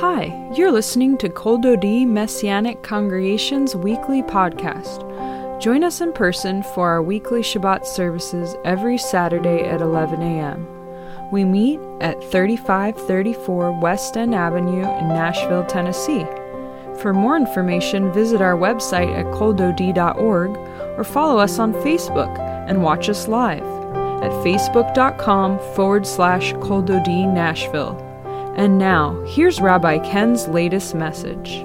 Hi, you're listening to Kol Dodi Messianic Congregation's weekly podcast. Join us in person for our weekly Shabbat services every Saturday at 11 a.m. We meet at 3534 West End Avenue in Nashville, Tennessee. For more information, visit our website at koldodi.org or follow us on Facebook and watch us live at facebook.com forward slash koldodi Nashville. And now, here's Rabbi Ken's latest message.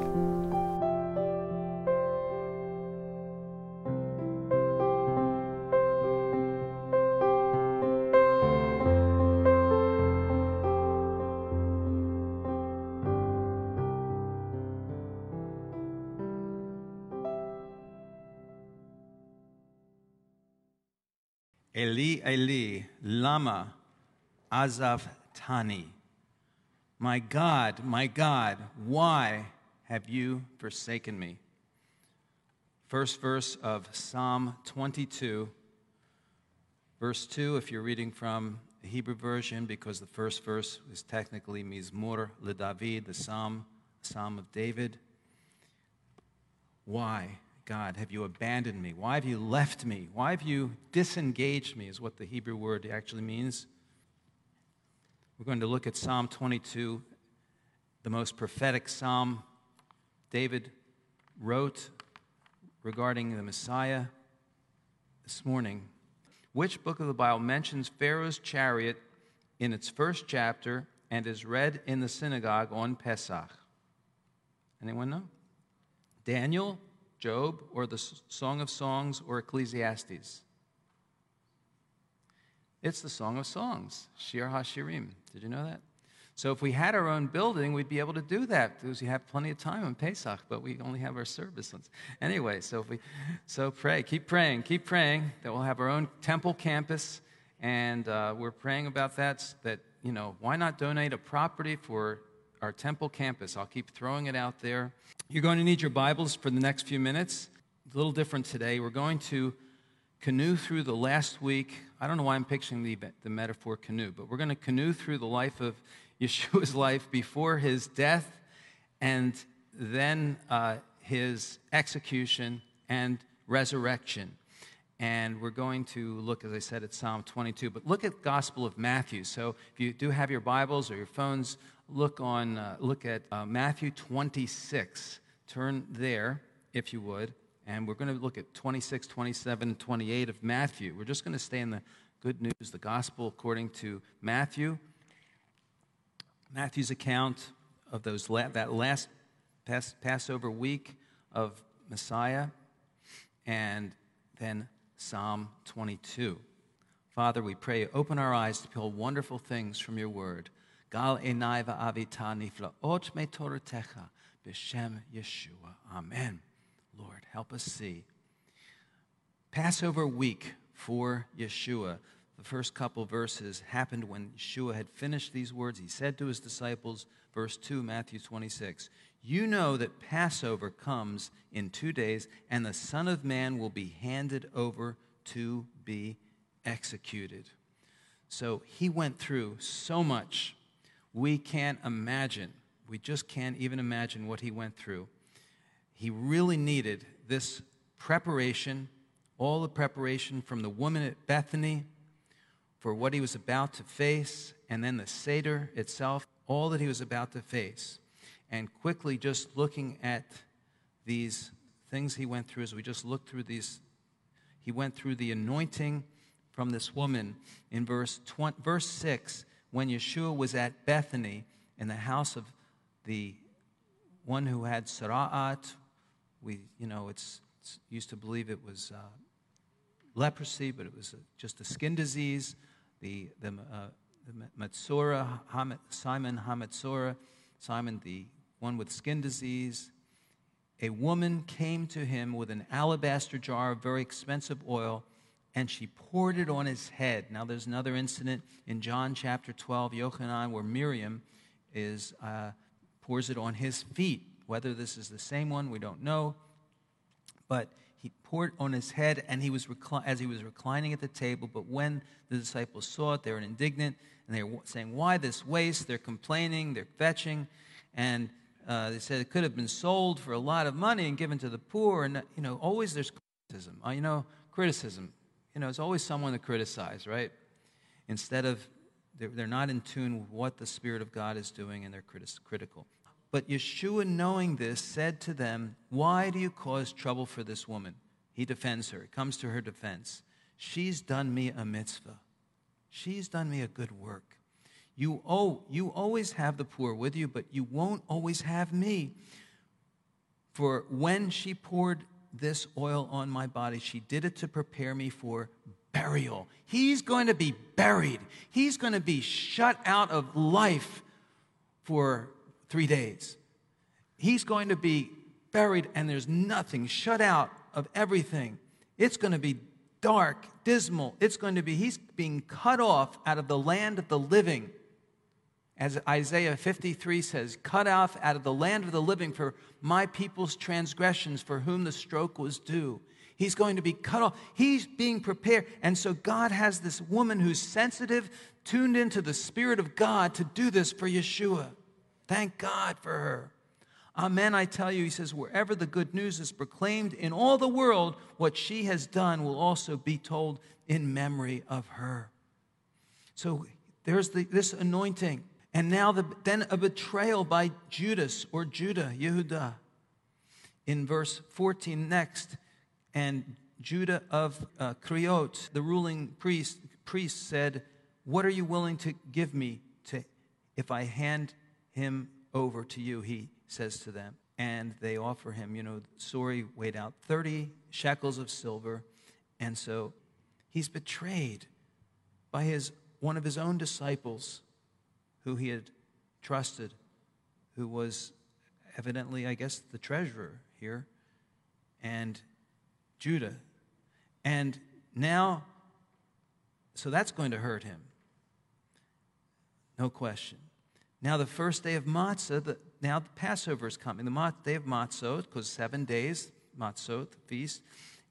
Eli, Eli, lama azavtani. My God, my God, why have you forsaken me? First verse of Psalm 22, verse 2, if you're reading from the Hebrew version, because the first verse is technically Mizmor le David, the Psalm, Psalm of David. Why? God, have you abandoned me? Why have you left me? Why have you disengaged me, is what the Hebrew word actually means. We're going to look at Psalm 22, the most prophetic psalm David wrote regarding the Messiah this morning. Which book of the Bible mentions Pharaoh's chariot in its first chapter and is read in the synagogue on Pesach? Anyone know? Daniel, Job, or the Song of Songs, or Ecclesiastes? It's the Song of Songs, Shir HaShirim. Did you know that? So if we had our own building, we'd be able to do that because we have plenty of time on Pesach, but we only have our service. Anyway, so if we, so pray, keep praying, keep praying that we'll have our own temple campus, and uh, we're praying about that. That you know, why not donate a property for our temple campus? I'll keep throwing it out there. You're going to need your Bibles for the next few minutes. A little different today. We're going to canoe through the last week. I don't know why I'm picturing the, the metaphor canoe, but we're going to canoe through the life of Yeshua's life before his death and then uh, his execution and resurrection. And we're going to look, as I said, at Psalm 22. But look at Gospel of Matthew. So if you do have your Bibles or your phones, look on uh, look at uh, Matthew 26. Turn there, if you would, and we're going to look at 26, 27, and 28 of Matthew. We're just going to stay in the good news, the gospel according to Matthew. Matthew's account of those la- that last Pass- Passover week of Messiah, and then Psalm 22. Father, we pray, open our eyes to behold wonderful things from your word. Gal enai va'avita niflaot me toratecha b'shem Yeshua. Amen. Lord, help us see. Passover week for Yeshua. The first couple verses happened when Yeshua had finished these words. He said to his disciples, verse 2, Matthew 26, You know that Passover comes in two days, and the Son of Man will be handed over to be executed. So he went through so much we can't imagine. We just can't even imagine what he went through. He really needed this preparation, all the preparation from the woman at Bethany for what he was about to face, and then the Seder itself, all that he was about to face. And quickly, just looking at these things he went through, as we just looked through these, he went through the anointing from this woman in verse, 20, verse 6 when Yeshua was at Bethany in the house of the one who had Sara'at. We, you know, it's, it's used to believe it was uh, leprosy, but it was a, just a skin disease. The, the, uh, the Matsura, Simon Hamatsura, Simon, the one with skin disease. A woman came to him with an alabaster jar of very expensive oil and she poured it on his head. Now, there's another incident in John chapter 12, Yochanan, where Miriam is, uh, pours it on his feet. Whether this is the same one, we don't know. But he poured on his head, and he was recli- as he was reclining at the table. But when the disciples saw it, they were indignant, and they were saying, Why this waste? They're complaining, they're fetching. and uh, they said it could have been sold for a lot of money and given to the poor. And, you know, always there's criticism. Uh, you know, criticism. You know, there's always someone to criticize, right? Instead of, they're, not in tune with what the Spirit of God is doing and they're critical. But Yeshua, knowing this, said to them, Why do you cause trouble for this woman? He defends her, he comes to her defense. She's done me a mitzvah, she's done me a good work. You, oh, you always have the poor with you, but you won't always have me. For when she poured this oil on my body, she did it to prepare me for burial. He's going to be buried, he's going to be shut out of life for three days. He's going to be buried, and there's nothing shut out of everything. It's going to be dark, dismal. It's going to be, he's being cut off out of the land of the living. As Isaiah 53 says, cut off out of the land of the living for my people's transgressions, for whom the stroke was due. He's going to be cut off. He's being prepared. And so God has this woman who's sensitive, tuned into the Spirit of God to do this for Yeshua. Thank God for her. Amen, I tell you, he says, wherever the good news is proclaimed in all the world, what she has done will also be told in memory of her. So there's the, this anointing. And now the, then a betrayal by Judas or Judah, Yehuda. In verse 14 next, and Judah of uh, the ruling priest, priest said, What are you willing to give me to, if I hand him over to you? He says to them. And they offer him, you know, Sori weighed out 30 shekels of silver. And so he's betrayed by his, one of his own disciples who he had trusted, who was evidently, I guess, the treasurer here, and Judah. And now, so that's going to hurt him. No question. Now, the first day of Matzah, the, now the Passover is coming. The day of Matzot, because seven days, Matzot, feast,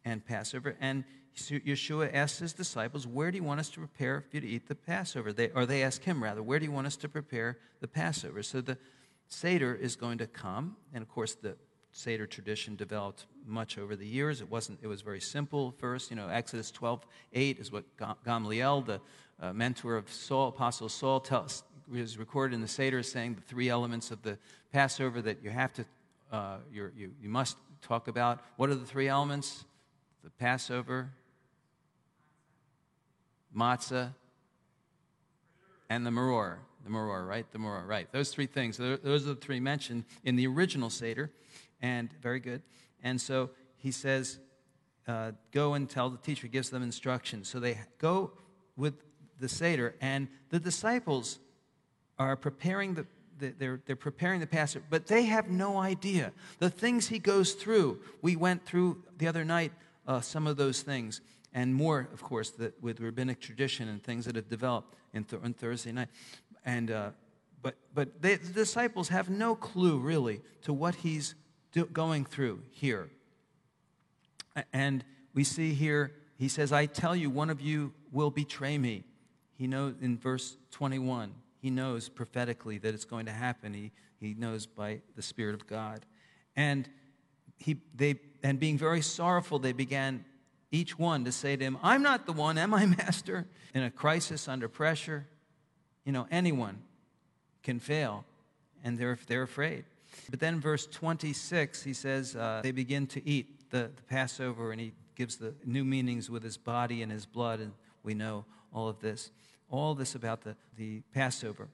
and Passover. And Yeshua asked his disciples, Where do you want us to prepare for you to eat the Passover? They, or they ask him, rather, Where do you want us to prepare the Passover? So the Seder is going to come. And of course, the Seder tradition developed much over the years. It wasn't, it was very simple first. You know, Exodus 12, 8 is what Gamaliel, the uh, mentor of Saul, Apostle Saul, tells, is recorded in the Seder saying the three elements of the Passover that you have to, uh, you, you must talk about. What are the three elements? The Passover, matzah, and the maror. The maror, right? The maror, right. Those three things. Those are the three mentioned in the original Seder, and very good. And so he says, uh, go and tell the teacher, gives them instructions. So they go with the Seder, and the disciples are preparing the, the, they're, they're preparing the Passover, but they have no idea. The things he goes through, we went through the other night uh, some of those things, and more, of course, that with rabbinic tradition and things that have developed in th- on Thursday night. And, uh, but but they, the disciples have no clue, really, to what he's do, going through here. And we see here, he says, I tell you, one of you will betray me. He knows in verse 21 he knows prophetically that it's going to happen. He, he knows by the Spirit of God. And, he, they, and being very sorrowful, they began each one to say to him, I'm not the one, am I, Master? In a crisis under pressure, you know, anyone can fail, and they're, they're afraid. But then, verse 26, he says, uh, they begin to eat the, the Passover, and he gives the new meanings with his body and his blood, and we know all of this all this about the, the Passover.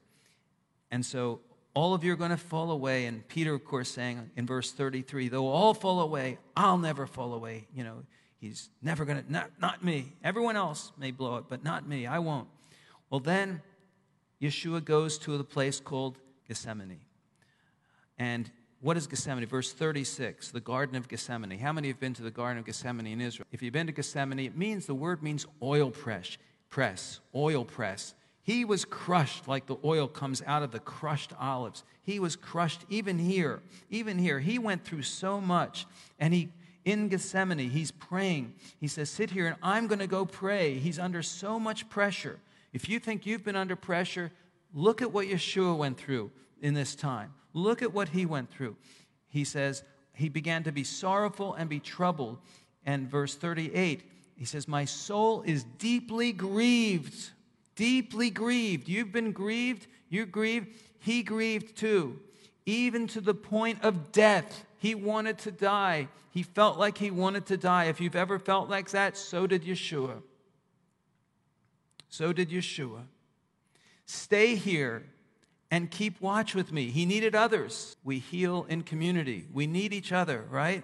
And so all of you are going to fall away. And Peter, of course, saying in verse 33, though all fall away, I'll never fall away. You know, he's never going to, not, not me. Everyone else may blow it, but not me. I won't. Well, then Yeshua goes to the place called Gethsemane. And what is Gethsemane? Verse 36, the Garden of Gethsemane. How many have been to the Garden of Gethsemane in Israel? If you've been to Gethsemane, it means, the word means oil press press, oil press. He was crushed like the oil comes out of the crushed olives. He was crushed even here, even here. He went through so much. And he, in Gethsemane, he's praying. He says, Sit here and I'm going to go pray. He's under so much pressure. If you think you've been under pressure, look at what Yeshua went through. in this time. Look at what he went through. He says, He began to be sorrowful and be troubled. And verse 38, he says, My soul is deeply grieved. Deeply grieved. You've been grieved. You grieved. He grieved too, even to the point of death. He wanted to die. He felt like he wanted to die. If you've ever felt like that, so did Yeshua. So did Yeshua. Stay here and keep watch with me. He needed others. We heal in community. We need each other, right?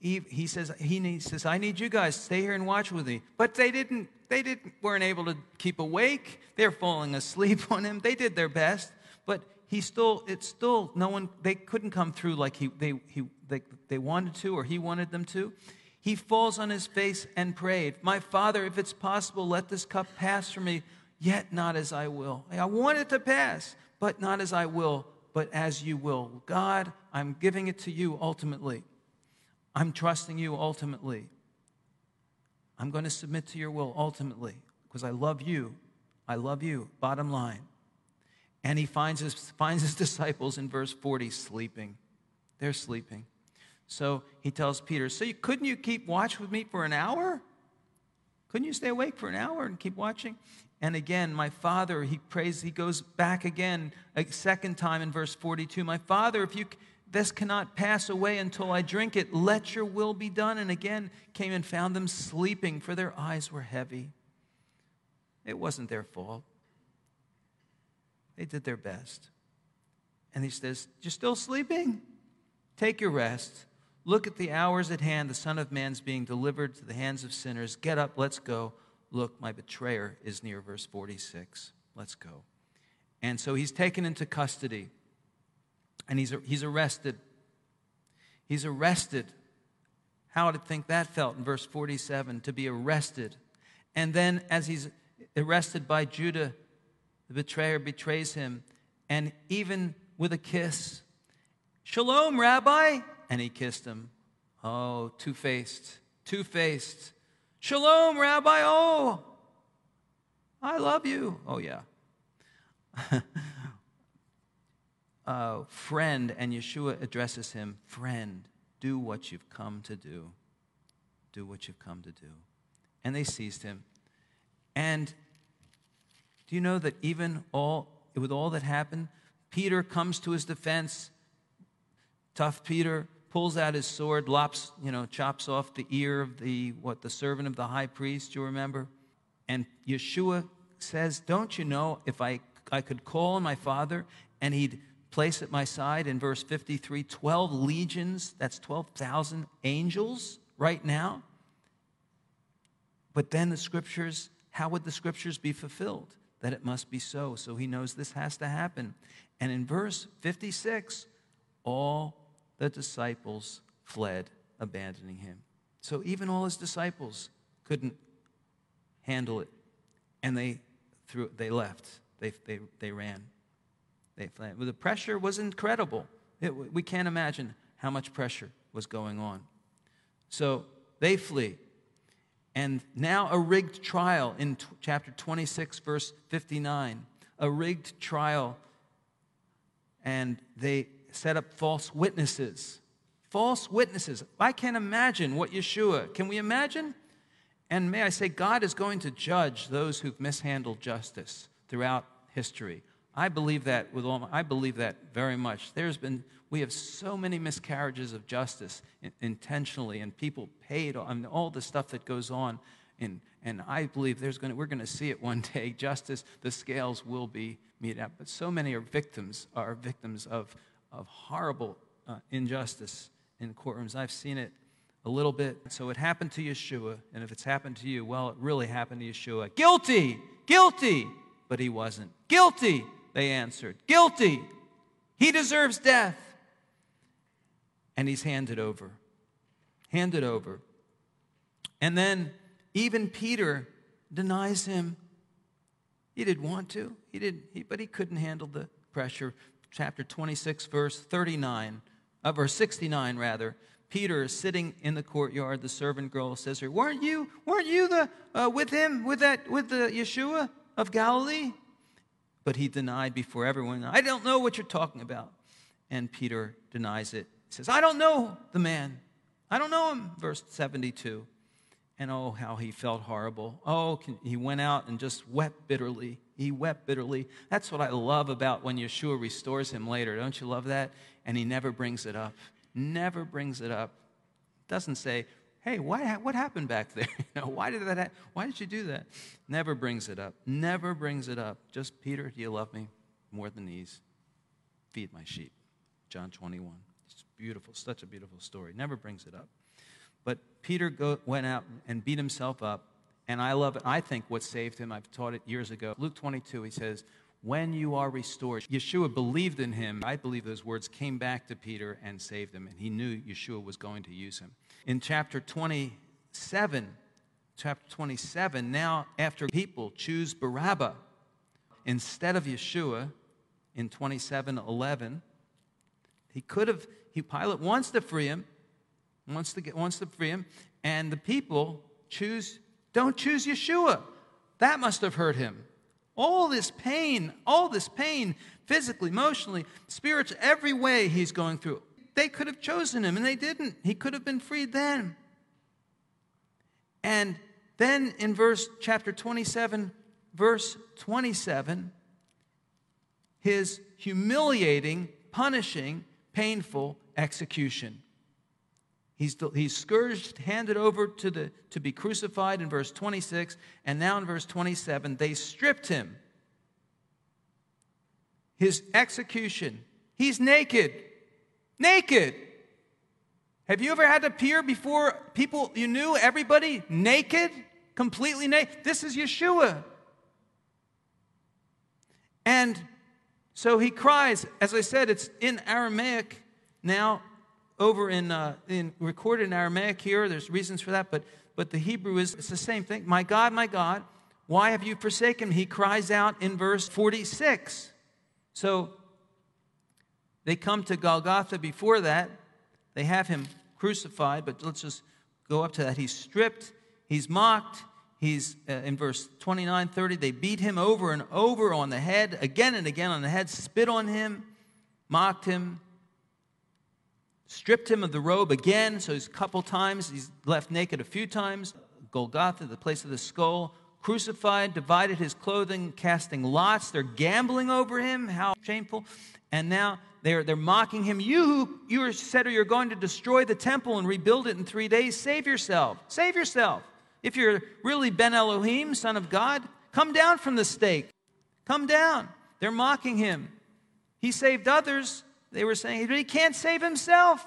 He, he says he says I need you guys stay here and watch with me. But they didn't they didn't weren't able to keep awake. They're falling asleep on him. They did their best, but he still it's still no one they couldn't come through like he they he they, they wanted to or he wanted them to. He falls on his face and prayed, "My Father, if it's possible, let this cup pass from me." yet not as I will. I want it to pass, but not as I will, but as you will. God, I'm giving it to you ultimately. I'm trusting you ultimately. I'm going to submit to your will ultimately because I love you. I love you, bottom line. And he finds his, finds his disciples in verse 40 sleeping. They're sleeping. So he tells Peter, So you, couldn't you keep watch with me for an hour? Couldn't you stay awake for an hour and keep watching? And again, my father, he prays, he goes back again, a second time in verse 42. My father, if you this cannot pass away until I drink it, let your will be done. And again came and found them sleeping, for their eyes were heavy. It wasn't their fault. They did their best. And he says, You're still sleeping? Take your rest. Look at the hours at hand. The Son of Man's being delivered to the hands of sinners. Get up, let's go. Look, my betrayer is near, verse 46. Let's go. And so he's taken into custody and he's, he's arrested. He's arrested. How did think that felt in verse 47 to be arrested? And then, as he's arrested by Judah, the betrayer betrays him, and even with a kiss, Shalom, Rabbi! And he kissed him. Oh, two faced, two faced. Shalom, Rabbi. Oh, I love you. Oh, yeah. uh, friend, and Yeshua addresses him, Friend, do what you've come to do. Do what you've come to do. And they seized him. And do you know that even all, with all that happened, Peter comes to his defense. Tough Peter pulls out his sword, lops, you know, chops off the ear of the what the servant of the high priest, you remember? And Yeshua says, Don't you know if I I could call my father and he'd place at my side in verse 53 12 legions, that's 12,000 angels right now. But then the scriptures, how would the scriptures be fulfilled? That it must be so. So he knows this has to happen. And in verse 56, all the disciples fled, abandoning him. So even all his disciples couldn't handle it. And they, threw, they left, they, they, they ran. They fled. The pressure was incredible. It, we can't imagine how much pressure was going on. So they flee. And now a rigged trial in t- chapter 26, verse 59. A rigged trial. And they set up false witnesses. False witnesses. I can't imagine what Yeshua, can we imagine? And may I say, God is going to judge those who've mishandled justice throughout history. I believe that with all my, I believe that very much. There's been we have so many miscarriages of justice intentionally, and people paid. I mean, all the stuff that goes on, and and I believe there's going we're going to see it one day. Justice, the scales will be meted out. But so many are victims are victims of of horrible uh, injustice in courtrooms. I've seen it a little bit. So it happened to Yeshua, and if it's happened to you, well, it really happened to Yeshua. Guilty, guilty, but he wasn't. Guilty, they answered. Guilty. He deserves death. And he's handed over. Handed over. And then even Peter denies him. He didn't want to, he didn't, he, but he couldn't handle the pressure chapter 26, verse 39, uh, verse 69 rather. Peter is sitting in the courtyard. The servant girl says to her, "Weren't you? Weren't you the uh, with him with that with the Yeshua of Galilee?" But he denied before everyone, I don't know what you're talking about. And Peter denies it. He says, I don't know the man. I don't know him. Verse 72. And oh, how he felt horrible. Oh, he went out and just wept bitterly. He wept bitterly. That's what I love about when Yeshua restores him later. Don't you love that? And he never brings it up. Never brings it up. Doesn't say, hey, what, what happened back there? You know, why did that ha- why did you do that? Never brings it up. Never brings it up. Just, Peter, do you love me more than these? Feed my sheep. John 21. It's beautiful, such a beautiful story. Never brings it up. But Peter go, went out and beat himself up. And I love it. I think what saved him, I've taught it years ago. Luke 22, he says, When you are restored, Yeshua believed in him. I believe those words came back to Peter and saved him. And he knew Yeshua was going to use him. In chapter 27, chapter 27, now after people choose Barabbas instead of Yeshua in 27 11, he could have, he, Pilate wants to free him, wants to, get, wants to free him, and the people choose, don't choose Yeshua. That must have hurt him. All this pain, all this pain, physically, emotionally, spirits, every way he's going through. They could have chosen him, and they didn't. He could have been freed then. And then in verse chapter 27, verse 27, his humiliating, punishing, painful execution. He's, he's scourged, handed over to, the, to be crucified in verse 26, and now in verse 27, they stripped him. His execution. He's naked. Naked. Have you ever had to appear before people you knew, everybody, naked? Completely naked? This is Yeshua. And so he cries. As I said, it's in Aramaic now, over in, uh, in recorded in Aramaic here. There's reasons for that, but but the Hebrew is it's the same thing. My God, my God, why have you forsaken me? He cries out in verse 46. So they come to Golgotha before that. They have him crucified, but let's just go up to that. He's stripped, he's mocked. He's uh, in verse 29 30. They beat him over and over on the head, again and again on the head, spit on him, mocked him, stripped him of the robe again. So he's a couple times, he's left naked a few times. Golgotha, the place of the skull, crucified, divided his clothing, casting lots. They're gambling over him. How shameful. And now they're, they're mocking him. You who you said you're going to destroy the temple and rebuild it in three days, save yourself. Save yourself. If you're really Ben Elohim, son of God, come down from the stake. Come down. They're mocking him. He saved others. They were saying, he can't save himself.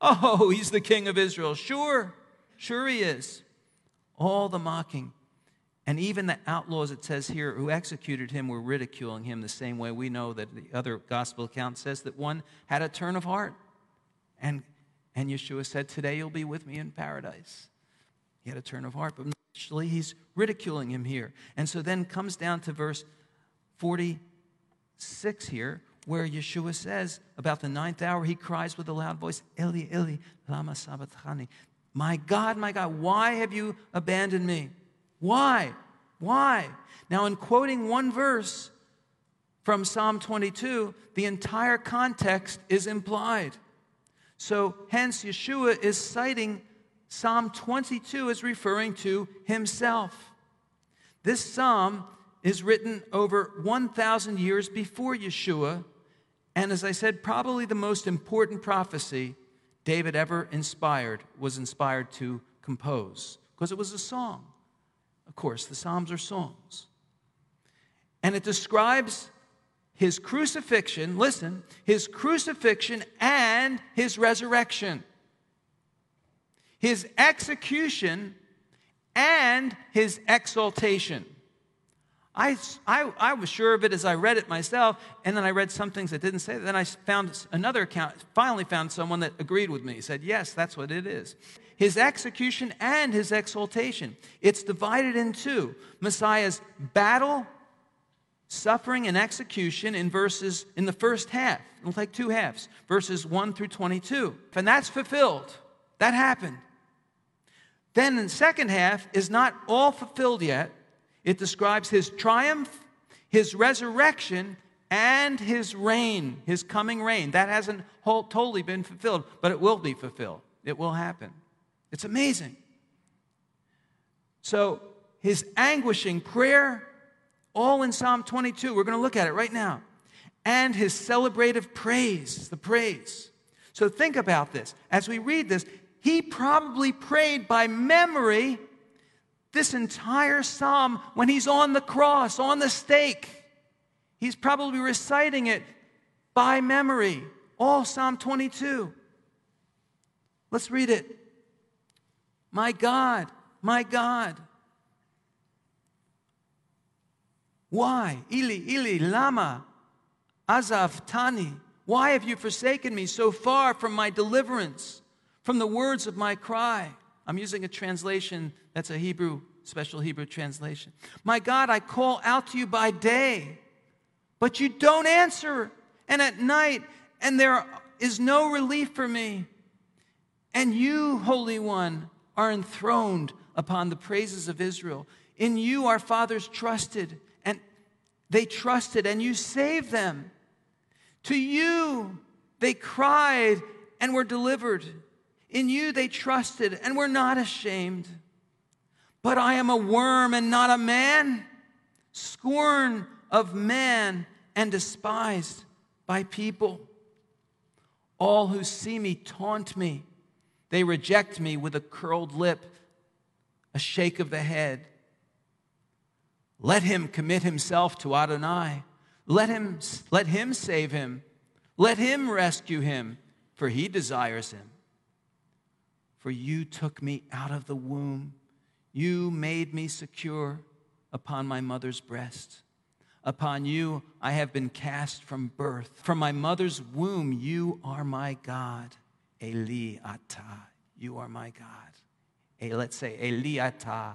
Oh, he's the king of Israel. Sure, sure he is. All the mocking. And even the outlaws, it says here, who executed him were ridiculing him the same way we know that the other gospel account says that one had a turn of heart. And, and Yeshua said, Today you'll be with me in paradise. He had a turn of heart, but actually he's ridiculing him here. And so then comes down to verse 46 here, where Yeshua says about the ninth hour, he cries with a loud voice, Eli, Eli, lama sabachthani. My God, my God, why have you abandoned me? Why? Why? Now, in quoting one verse from Psalm 22, the entire context is implied. So, hence, Yeshua is citing Psalm 22 as referring to himself. This psalm is written over 1,000 years before Yeshua, and as I said, probably the most important prophecy David ever inspired was inspired to compose because it was a song. Of course, the Psalms are songs. And it describes his crucifixion, listen, his crucifixion and his resurrection, his execution and his exaltation. I, I, I, was sure of it as I read it myself, and then I read some things that didn't say that. Then I found another account, finally found someone that agreed with me. Said, Yes, that's what it is his execution and his exaltation. It's divided in two Messiah's battle, suffering, and execution in verses in the first half. It'll take two halves, verses 1 through 22. And that's fulfilled. That happened. Then the second half is not all fulfilled yet. It describes his triumph, his resurrection and his reign, his coming reign. That hasn't whole, totally been fulfilled, but it will be fulfilled. It will happen. It's amazing. So, his anguishing prayer, all in Psalm 22. We're going to look at it right now. And his celebrative praise, the praise. So, think about this. As we read this, he probably prayed by memory this entire psalm when he's on the cross, on the stake. He's probably reciting it by memory, all Psalm 22. Let's read it. My God, my God. Why? Ili, Ili, Lama, Azav, Tani. Why have you forsaken me so far from my deliverance, from the words of my cry? I'm using a translation that's a Hebrew, special Hebrew translation. My God, I call out to you by day, but you don't answer, and at night, and there is no relief for me. And you, Holy One, are enthroned upon the praises of Israel. In you our fathers trusted, and they trusted, and you saved them. To you they cried and were delivered. In you they trusted and were not ashamed. But I am a worm and not a man, scorn of man and despised by people. All who see me taunt me. They reject me with a curled lip, a shake of the head. Let him commit himself to Adonai. Let him, let him save him. Let him rescue him, for he desires him. For you took me out of the womb. You made me secure upon my mother's breast. Upon you I have been cast from birth. From my mother's womb, you are my God. Eli Ata, you are my God. let's say, Eli Ata,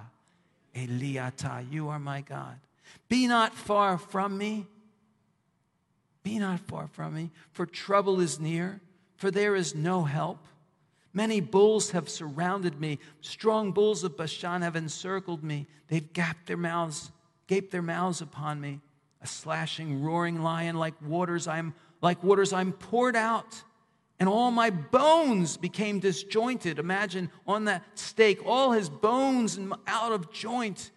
Eli Ata, you are my God. Be not far from me. Be not far from me, for trouble is near, for there is no help. Many bulls have surrounded me. Strong bulls of Bashan have encircled me. They've gaped their mouths, gaped their mouths upon me. A slashing, roaring lion, like waters, I'm like waters, I'm poured out, and all my bones became disjointed. Imagine on that stake, all his bones out of joint.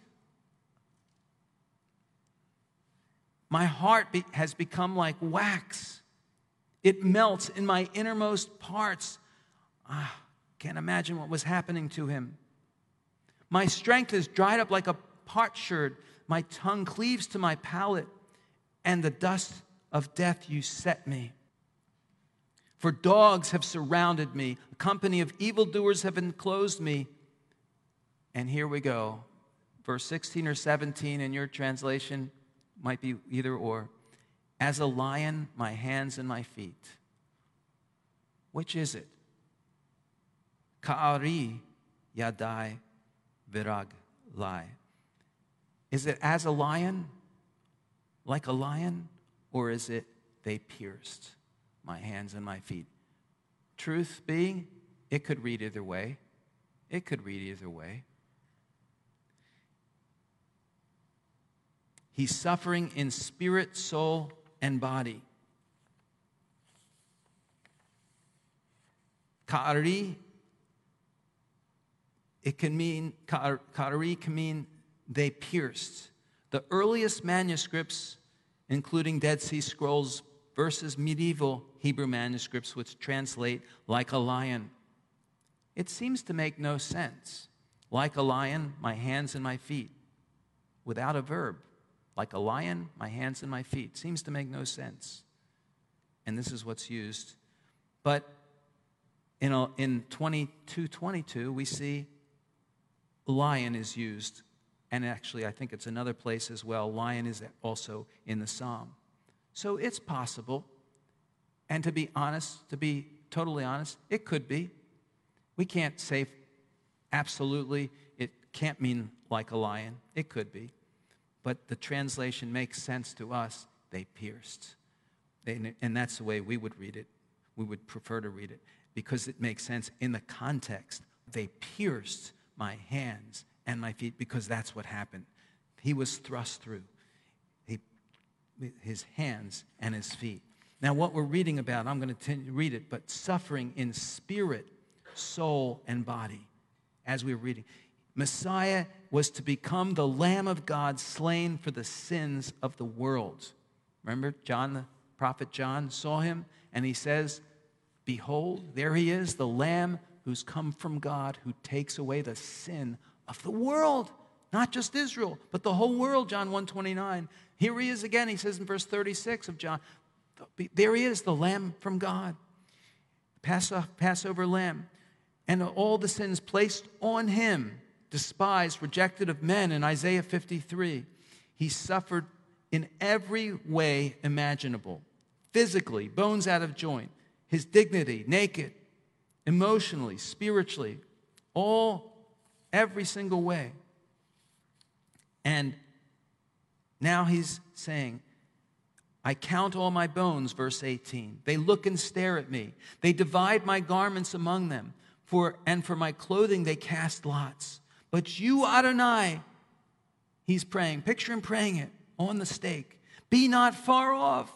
My heart be, has become like wax. It melts in my innermost parts. Ah, can't imagine what was happening to him. My strength is dried up like a potsherd. My tongue cleaves to my palate, and the dust of death you set me. For dogs have surrounded me, a company of evildoers have enclosed me. And here we go. Verse 16 or 17 in your translation might be either or. As a lion, my hands and my feet. Which is it? Ka'ari yadai virag lai. Is it as a lion, like a lion, or is it they pierced my hands and my feet? Truth being, it could read either way. It could read either way. He's suffering in spirit, soul, and body. Ka'ari it can mean, Katari can mean they pierced. The earliest manuscripts, including Dead Sea Scrolls versus medieval Hebrew manuscripts, which translate like a lion. It seems to make no sense. Like a lion, my hands and my feet, without a verb. Like a lion, my hands and my feet. Seems to make no sense. And this is what's used. But in, a, in 2222, we see lion is used. And actually, I think it's another place as well. Lion is also in the psalm. So it's possible. And to be honest, to be totally honest, it could be. We can't say absolutely it can't mean like a lion. It could be. But the translation makes sense to us. They pierced. And that's the way we would read it. We would prefer to read it because it makes sense in the context. They pierced my hands and my feet because that's what happened. He was thrust through. He his hands and his feet. Now, what we're reading about, I'm going to read it, but suffering in spirit, soul, and body, as we're reading. Messiah was to become the Lamb of God slain for the sins of the world. Remember, John, the prophet John, saw him, and he says, Behold, there he is, the Lamb who's come from God, who takes away the sin of the world. Not just Israel, but the whole world, John 129. Here he is again, he says in verse 36 of John, there he is, the Lamb from God, Passover Lamb, and all the sins placed on him, despised, rejected of men in Isaiah 53. He suffered in every way imaginable physically, bones out of joint, his dignity, naked, emotionally, spiritually, all, every single way. And now he's saying, I count all my bones, verse 18. They look and stare at me. They divide my garments among them, for, and for my clothing they cast lots. But you, Adonai, he's praying, picture him praying it on the stake. Be not far off.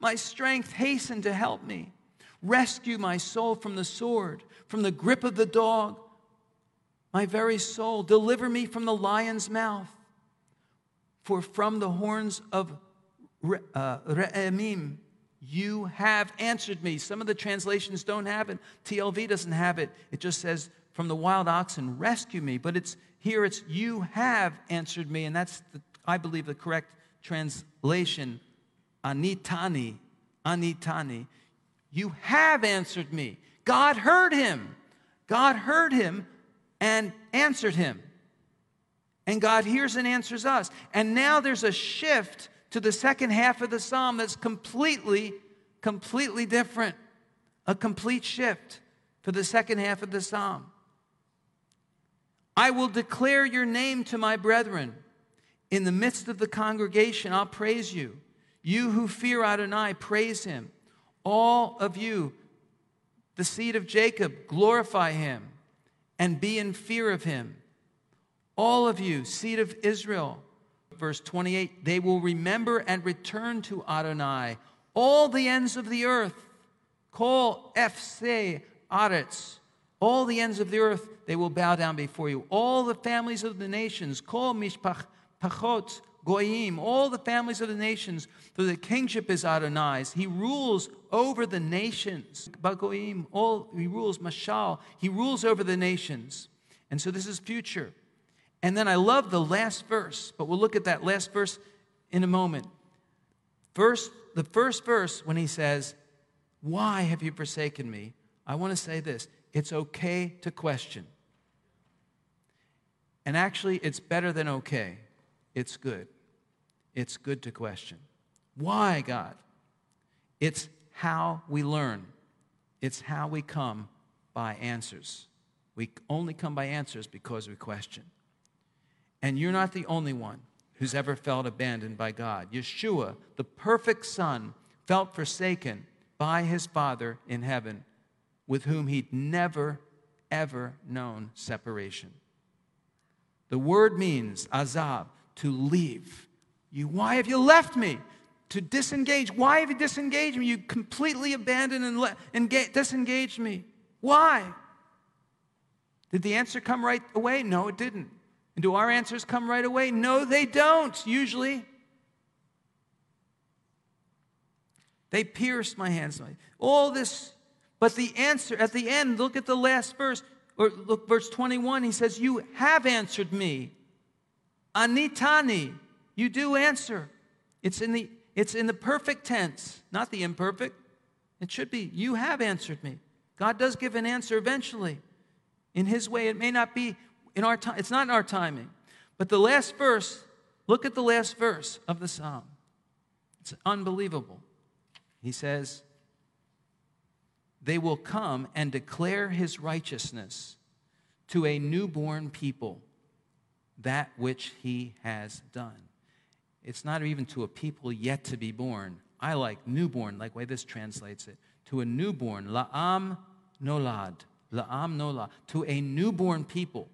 My strength hasten to help me. Rescue my soul from the sword, from the grip of the dog. My very soul, deliver me from the lion's mouth. For from the horns of uh, you have answered me. Some of the translations don't have it. TLV doesn't have it. It just says, from the wild oxen, rescue me. But it's here, it's you have answered me. And that's, the, I believe, the correct translation. Anitani, Anitani. You have answered me. God heard him. God heard him and answered him. And God hears and answers us. And now there's a shift to the second half of the psalm that's completely, completely different. A complete shift for the second half of the psalm. I will declare your name to my brethren. In the midst of the congregation, I'll praise you. You who fear Adonai, praise him. All of you, the seed of Jacob, glorify him and be in fear of him. All of you, seed of Israel, verse 28 they will remember and return to Adonai, all the ends of the earth. Call Fse Aretz. All the ends of the earth, they will bow down before you. All the families of the nations, call Mishpachot Goyim, all the families of the nations, for the kingship is Adonai's. He rules over the nations. Bagoim, all he rules, Mashal, he rules over the nations. And so this is future. And then I love the last verse, but we'll look at that last verse in a moment. First, the first verse, when he says, Why have you forsaken me? I want to say this it's okay to question. And actually, it's better than okay. It's good. It's good to question. Why, God? It's how we learn, it's how we come by answers. We only come by answers because we question. And you're not the only one who's ever felt abandoned by God. Yeshua, the perfect Son, felt forsaken by his Father in heaven, with whom he'd never, ever known separation. The word means, azab, to leave. You, why have you left me? To disengage. Why have you disengaged me? You completely abandoned and, le- disengaged me. Why? Did the answer come right away? No, it didn't. And do our answers come right away? No, they don't, usually. They pierced my hands. All this, but the answer at the end, look at the last verse, or look, verse 21, he says, You have answered me. Anitani, you do answer. It's in the it's in the perfect tense, not the imperfect. It should be, You have answered me. God does give an answer eventually. In his way, it may not be in our time, it's not in our timing. But the last verse, look at the last verse of the psalm. It's unbelievable. He says, They will come and declare his righteousness to a newborn people, that which he has done. It's not even to a people yet to be born. I like newborn, like way this translates it. To a newborn, la'am nolad, la'am nolad, to a newborn people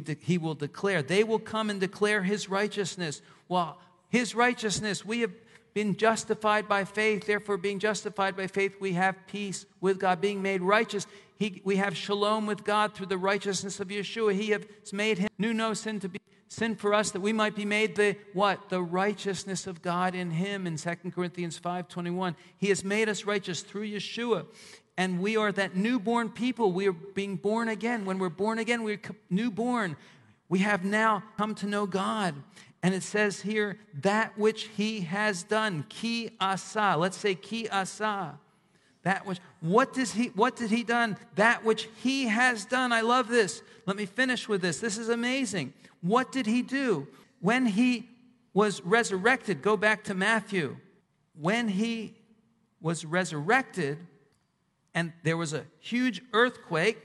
de- he will declare. They will come and declare his righteousness. Well, his righteousness, we have, been justified by faith. Therefore, being justified by faith, we have peace with God. Being made righteous, he, we have shalom with God through the righteousness of Yeshua. He has made him knew no sin to be sin for us that we might be made the what the righteousness of god in him in 2 corinthians 5.21 he has made us righteous through yeshua and we are that newborn people we are being born again when we're born again we're newborn we have now come to know god and it says here that which he has done ki asa. Let's say ki asa. That which what does he what did he done? That which he has done. I love this. Let me finish with this. This is amazing. What did he do? When he was resurrected, go back to Matthew. When he was resurrected, and there was a huge earthquake,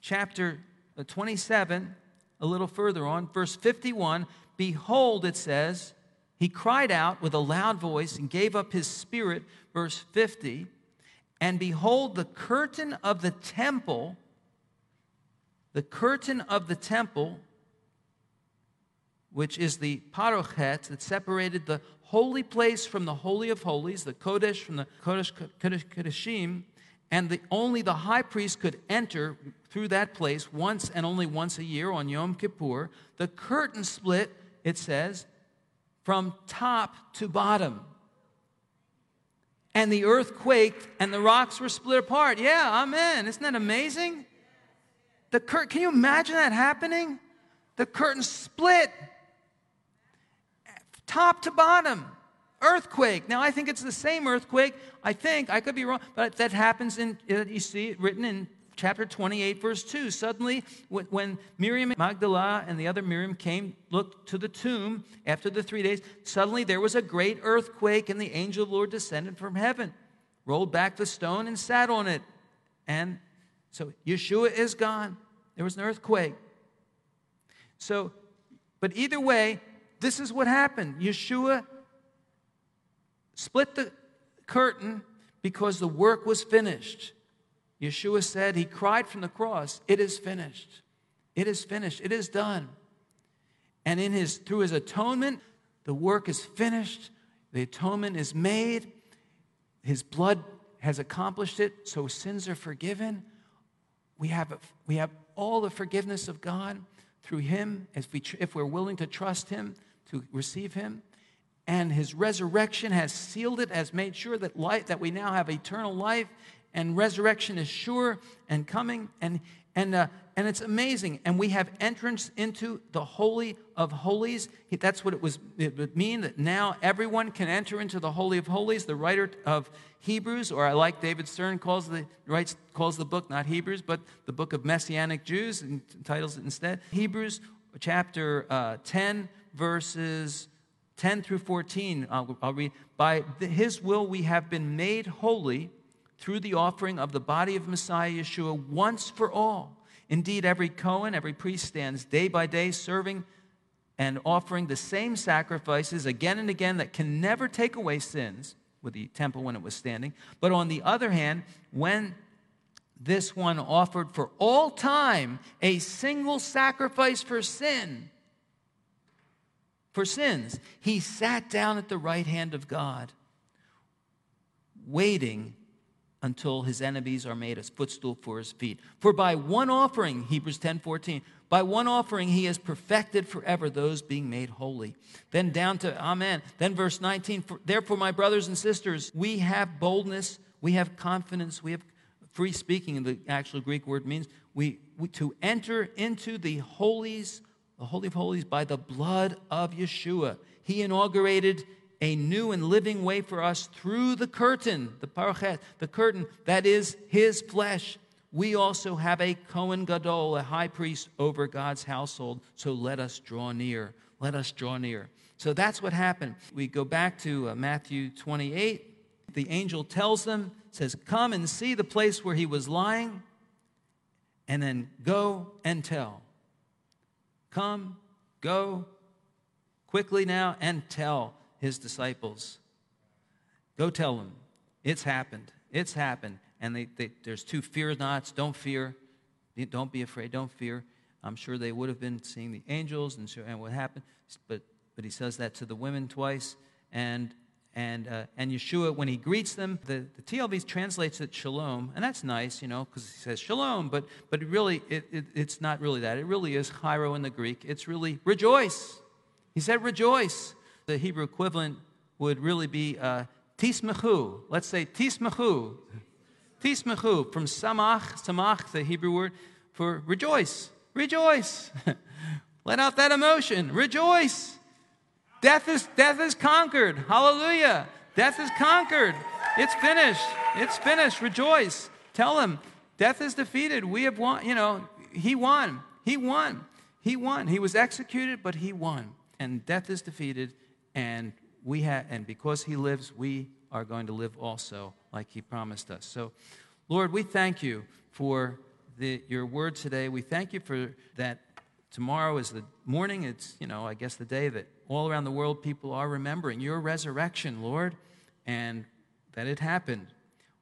chapter uh, 27, a little further on, verse 51 Behold, it says, he cried out with a loud voice and gave up his spirit, verse 50. And behold, the curtain of the temple, the curtain of the temple which is the parochet that separated the holy place from the holy of holies, the kodesh from the kodesh kodeshim, and the, only the high priest could enter through that place once and only once a year on Yom Kippur. The curtain split, it says, from top to bottom. And the earth quaked and the rocks were split apart. Yeah, amen. Isn't that amazing? The cur- can you imagine that happening? The curtain split top to bottom. Earthquake. Now, I think it's the same earthquake. I think, I could be wrong, but that happens in, uh, you see it written in chapter 28, verse 2. Suddenly, when Miriam Magdala and the other Miriam came, looked to the tomb after the three days, suddenly there was a great earthquake, and the angel of the Lord descended from heaven, rolled back the stone, and sat on it. And so Yeshua is gone. There was an earthquake. So, but either way, this is what happened. Yeshua split the curtain because the work was finished. Yeshua said, He cried from the cross, It is finished. It is finished. It is done. And in his, through his atonement, the work is finished. The atonement is made. His blood has accomplished it, so sins are forgiven. We have, we have all the forgiveness of God through him if, we, if we're willing to trust him to receive him. And his resurrection has sealed it, has made sure that life, that we now have eternal life, and resurrection is sure and coming. And and uh, and it's amazing. And we have entrance into the holy of holies. That's what it was. It would mean that now everyone can enter into the holy of holies. The writer of Hebrews, or I like David Stern calls the writes calls the book not Hebrews, but the book of Messianic Jews, and titles it instead Hebrews chapter uh, ten verses 10 through 14. I'll, I'll read. By his will, we have been made holy through the offering of the body of Messiah Yeshua once for all. Indeed, every Cohen, every priest stands day by day serving and offering the same sacrifices again and again that can never take away sins with the temple when it was standing. But on the other hand, when this one offered for all time a single sacrifice for sin, for sins. He sat down at the right hand of God, waiting until his enemies are made a footstool for his feet. For by one offering, Hebrews 10 14, by one offering he has perfected forever those being made holy. Then down to Amen. Then verse 19, therefore, my brothers and sisters, we have boldness, we have confidence, we have free speaking, and the actual Greek word means we, we to enter into the holies the Holy of Holies by the blood of Yeshua. He inaugurated a new and living way for us through the curtain, the parochet, the curtain that is his flesh. We also have a Cohen Gadol, a high priest over God's household. So let us draw near. Let us draw near. So that's what happened. We go back to uh, Matthew 28. The angel tells them, says, Come and see the place where he was lying, and then go and tell. Come, go quickly now and tell his disciples. Go tell them. It's happened. It's happened. And they, they, there's two fear nots. Don't fear. Don't be afraid. Don't fear. I'm sure they would have been seeing the angels and, and what happened. But, but he says that to the women twice. And And, uh, and Yeshua, when he greets them, the, the TLV translates it shalom, and that's nice, you know, because he says shalom, but, but really, it, it, it's not really that. It really is chairo in the Greek. It's really rejoice. He said rejoice. The Hebrew equivalent would really be uh, tismechu. Let's say tismechu. Tismechu, from samach, samach, the Hebrew word for rejoice. Rejoice. Let out that emotion. Rejoice. Death is, death is conquered. Hallelujah. Death is conquered. It's finished. It's finished. Rejoice. Tell him, death is defeated. We have won. You know, he won. He won. He won. He was executed, but he won. And death is defeated, and we have, and because he lives, we are going to live also like he promised us. So, Lord, we thank you for the, your word today. We thank you for that tomorrow is the morning. It's, you know, I guess the day that all around the world people are remembering your resurrection, Lord, and that it happened.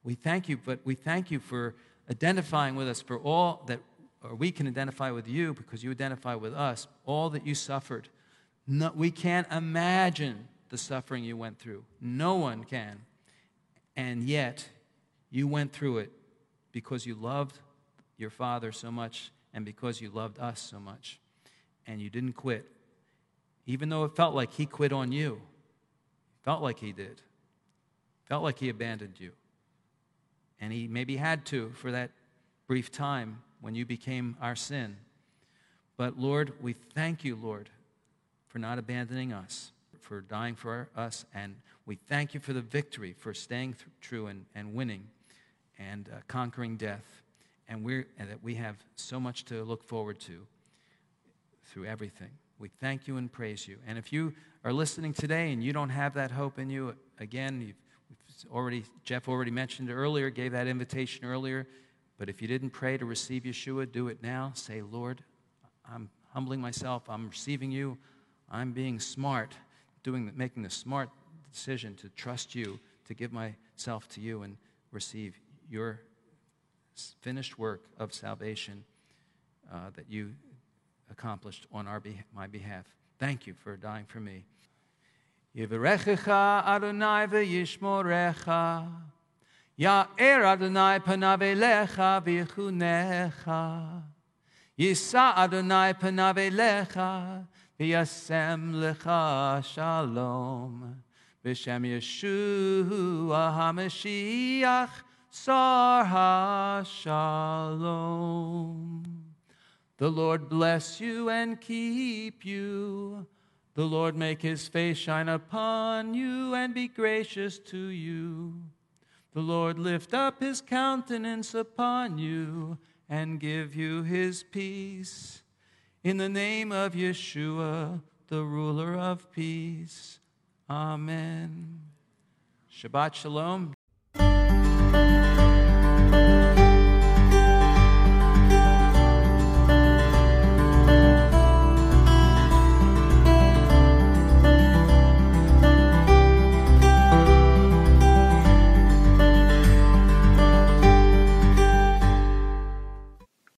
We thank you, but we thank you for identifying with us for all that, or we can identify with you because you identify with us, all that you suffered. No, we can't imagine the suffering you went through. No one can. And yet, you went through it because you loved your Father so much and because you loved us so much. And you didn't quit, even though it felt like He quit on you. Felt like He did. Felt like He abandoned you. And He maybe had to for that brief time when you became our sin. But Lord, we thank you, Lord, for not abandoning us, for dying for us, and we thank you for the victory, for staying th- true and, and winning and uh, conquering death and, we're, and that we have so much to look forward to through everything. We thank you and praise you. And if you are listening today and you don't have that hope in you, again, you've already Jeff already mentioned earlier, gave that invitation earlier. But if you didn't pray to receive Yeshua, do it now. Say, Lord, I'm humbling myself. I'm receiving you. I'm being smart, doing, making the smart decision to trust you, to give myself to you and receive your finished work of salvation uh, that you accomplished on our my behalf. Thank you for dying for me. Yivarechecha Adonai Adonai panav elecha v'yichunecha Yisa Adonai v'yasem lecha shalom B'shem Yeshua HaMashiach Sar Shalom. The Lord bless you and keep you. The Lord make his face shine upon you and be gracious to you. The Lord lift up his countenance upon you and give you his peace. In the name of Yeshua, the ruler of peace. Amen. Shabbat Shalom.